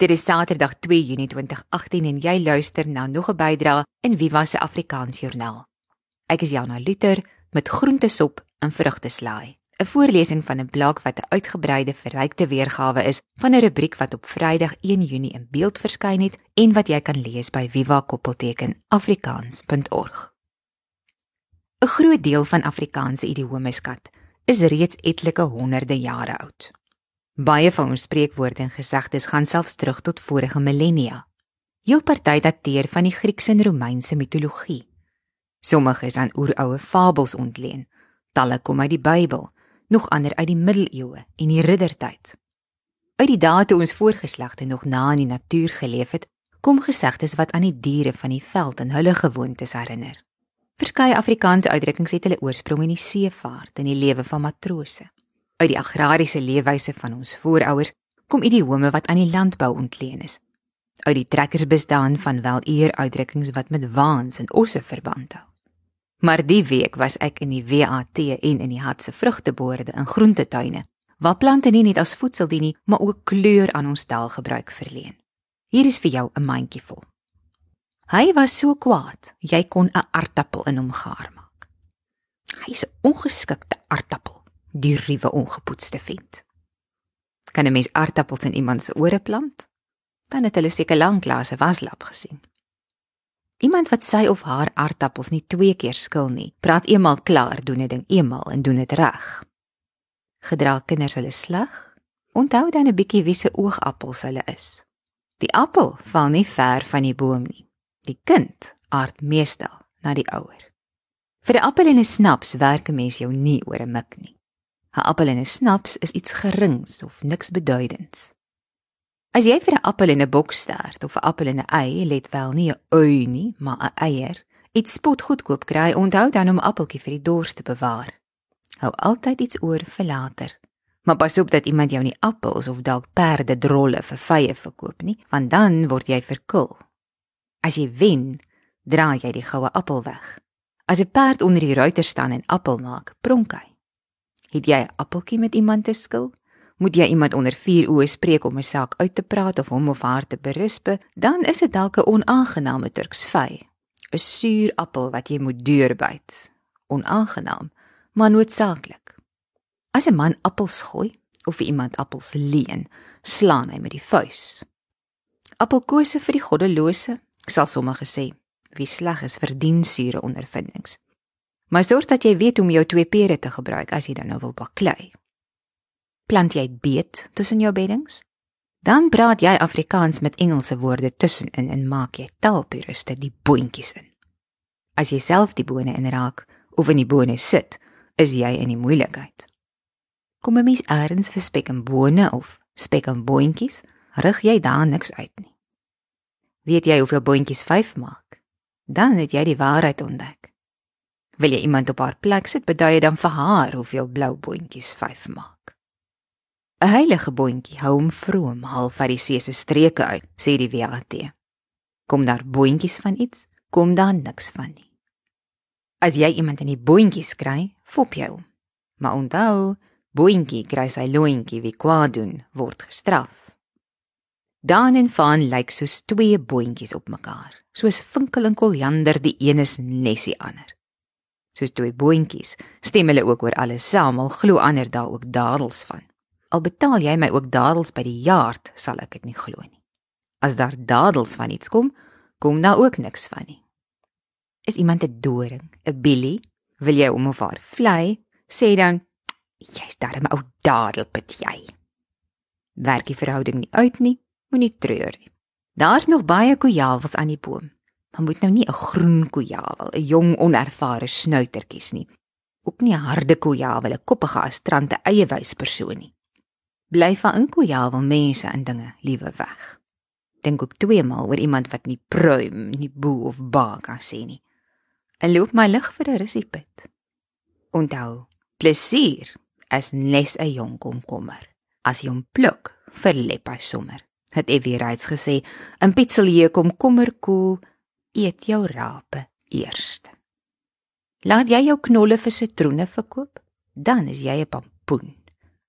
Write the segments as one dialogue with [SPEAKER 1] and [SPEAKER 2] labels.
[SPEAKER 1] Dit is Saterdag 2 Junie 2018 en jy luister na nog 'n bydrae in Viva se Afrikaans Joernaal. Ek is Jana Luther met groentesop en vrugteslaai. 'n Voorlesing van 'n blok wat 'n uitgebreide verrykte weergawe is van 'n rubriek wat op Vrydag 1 Junie in beeld verskyn het en wat jy kan lees by viva-afrikaans.org. 'n Groot deel van Afrikaanse idioomeskat is reeds etlike honderde jare oud. Baie van ons spreekwoorde en gesegdes gaan selfs terug tot vorige millennia. Heel party dateer van die Griekse en Romeinse mitologie. Sommige is aan oeroue fabels ontleen. Talle kom uit die Bybel, nog ander uit die middeleeue en die riddertyd. Uit die dae toe ons voorgeslagte nog na in die natuur geleef het, kom gesegdes wat aan die diere van die veld en hulle gewoontes herinner. Verskeie Afrikaanse uitdrukkings het hulle oorsprong in die seevaart en die lewe van matrose. Uit die agrariese leefwyse van ons voorouers kom idiome wat aan die landbou ontleen is. Uit die trekkers bestaan van wel eer uitdrukkings wat met waans en osse verband hou. Maar die week was ek in die WAT en in die Hatse vrugteboorde in groentetuine waar plante nie net as voedsel dien nie, maar ook kleur aan ons taal gebruik verleen. Hier is vir jou 'n mandjie vol. Hy was so kwaad, jy kon 'n aartappel in hom gaar maak. Hy's 'n ongeskikte aartappel die ruwe ongepoetste vent. Kan 'n mens aardappels in iemand se ore plant? Dan het hulle seker lanklaas 'n waslap gesien. Iemand wat sy of haar aardappels nie twee keer skil nie, praat eenmal klaar, doen 'n ding eenmal en doen dit reg. Gedra kinders hulle sleg, onthou dan 'n bietjie wie se oogappels hulle is. Die appel val nie ver van die boom nie. Die kind aard meestal na die ouer. Vir 'n appel en 'n snaps werk 'n mens jou nie oor 'n mik nie. 'n appel en 'n snaps is iets gerings of niks beduidends. As jy vir 'n appel en 'n bokstert of 'n appel en 'n ei, let wel nie 'n ui nie, maar 'n eier, iets spot goedkoop kry, onthou dan om 'n appeltjie vir die dors te bewaar. Hou altyd iets oor vir later. Maar pas op dat iemand jou nie appels of dalk perde drolle vir vye verkoop nie, want dan word jy verkil. As jy wen, draai jy die goue appel weg. As 'n perd onder die ruiter staan en appel maak, pronk hy. Het jy 'n appeltjie met iemand te skil? Moet jy iemand onder vier oë spreek om 'n saak uit te praat of hom of haar te berisp, dan is dit dalk 'n onaangename turksvy. 'n Suur appel wat jy moet deurbyt. Onaangenaam, maar noodsaaklik. As 'n man appels gooi of iemand appels leen, slaan hy met die vuis. Appelkose vir die goddelose, sal sommige sê, wie sleg is verdien sure ondervindings. Maar sorg dat jy weet hoe om jou twee pere te gebruik as jy dan nou wil baklei. Plant jy beet tussen jou beddings? Dan praat jy Afrikaans met Engelse woorde tussenin en maak jy taalpuriste die boontjies in. As jy self die bone inraak of in die bone sit, is jy in die moeilikheid. Kom 'n mens eers vir spek en bone of spek en boontjies, rig jy daar niks uit nie. Weet jy hoeveel boontjies 5 maak? Dan het jy die waarheid ontdek. Wil jy iemand op haar plek sit, bedui jy dan vir haar hoeveel blou boontjies 5 maak. 'n Heilige boontjie hou hom vroom half uit die see se streke uit, sê die WAT. Kom daar boontjies van iets, kom daar niks van nie. As jy iemand in die boontjies kry, fop jy hom. Maar onthou, boontjie kry sy loontjie wie kwaad doen, word gestraf. Dan en van lyk soos twee boontjies op mekaar, soos vinkel en koljander die een is nesie ander soos twee boontjies. Stem hulle ook oor alles saam, al glo ander daar ook dadels van. Al betaal jy my ook dadels by die jaard, sal ek dit nie glo nie. As daar dadels van iets kom, kom daar ook niks van nie. Is iemand 'n doring, 'n billy? Wil jy om haar vlei? Sê dan, jy's darem ou dadelpit jy. Werk die verhouding nie uit nie, moenie treur nie. Daar's nog baie kojawels aan die boom. Maar moet nou nie 'n groen kojawel, 'n jong onervare snuitertjies nie. Ook nie 'n harde kojawel, 'n koppige astrante eie wys persoon nie. Bly van in kojawel mense en dinge liewe weg. Dink ook twee maal oor iemand wat nie pruim, nie boe of ba kan sê nie. En loop my lig vir 'n risiepit. Onthou, plesier is nes 'n jong komkommer. As jy hom pluk, verlep hy sommer. Het Evie reeds gesê, 'n pitselie komkommer koel cool, eet jou rape eers. Laat jy jou knolle vir sitroene verkoop, dan is jy 'n pampoen.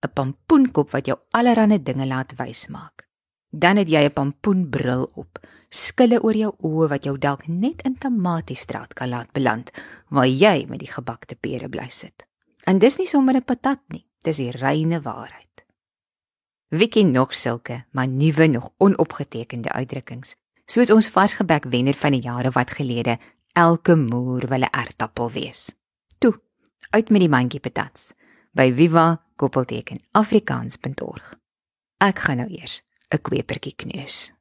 [SPEAKER 1] 'n Pampoenkop wat jou allerlei dinge laat wys maak. Dan het jy 'n pampoenbril op, skille oor jou oë wat jou dalk net in Tamatiestraat kan laat beland, waar jy met die gebakte pere bly sit. En dis nie sommer 'n patat nie, dis die reine waarheid. Wie ken nog sulke, maar nuwe nog onopgetekende uitdrukkings, soos ons vasgebek wenner van die jare wat gelede, elke moer wil 'n ertappel wees. Toe, uit met die mandjie patats by viva-afrikaans.org. Ek gaan nou eers 'n kwepertjie kneus.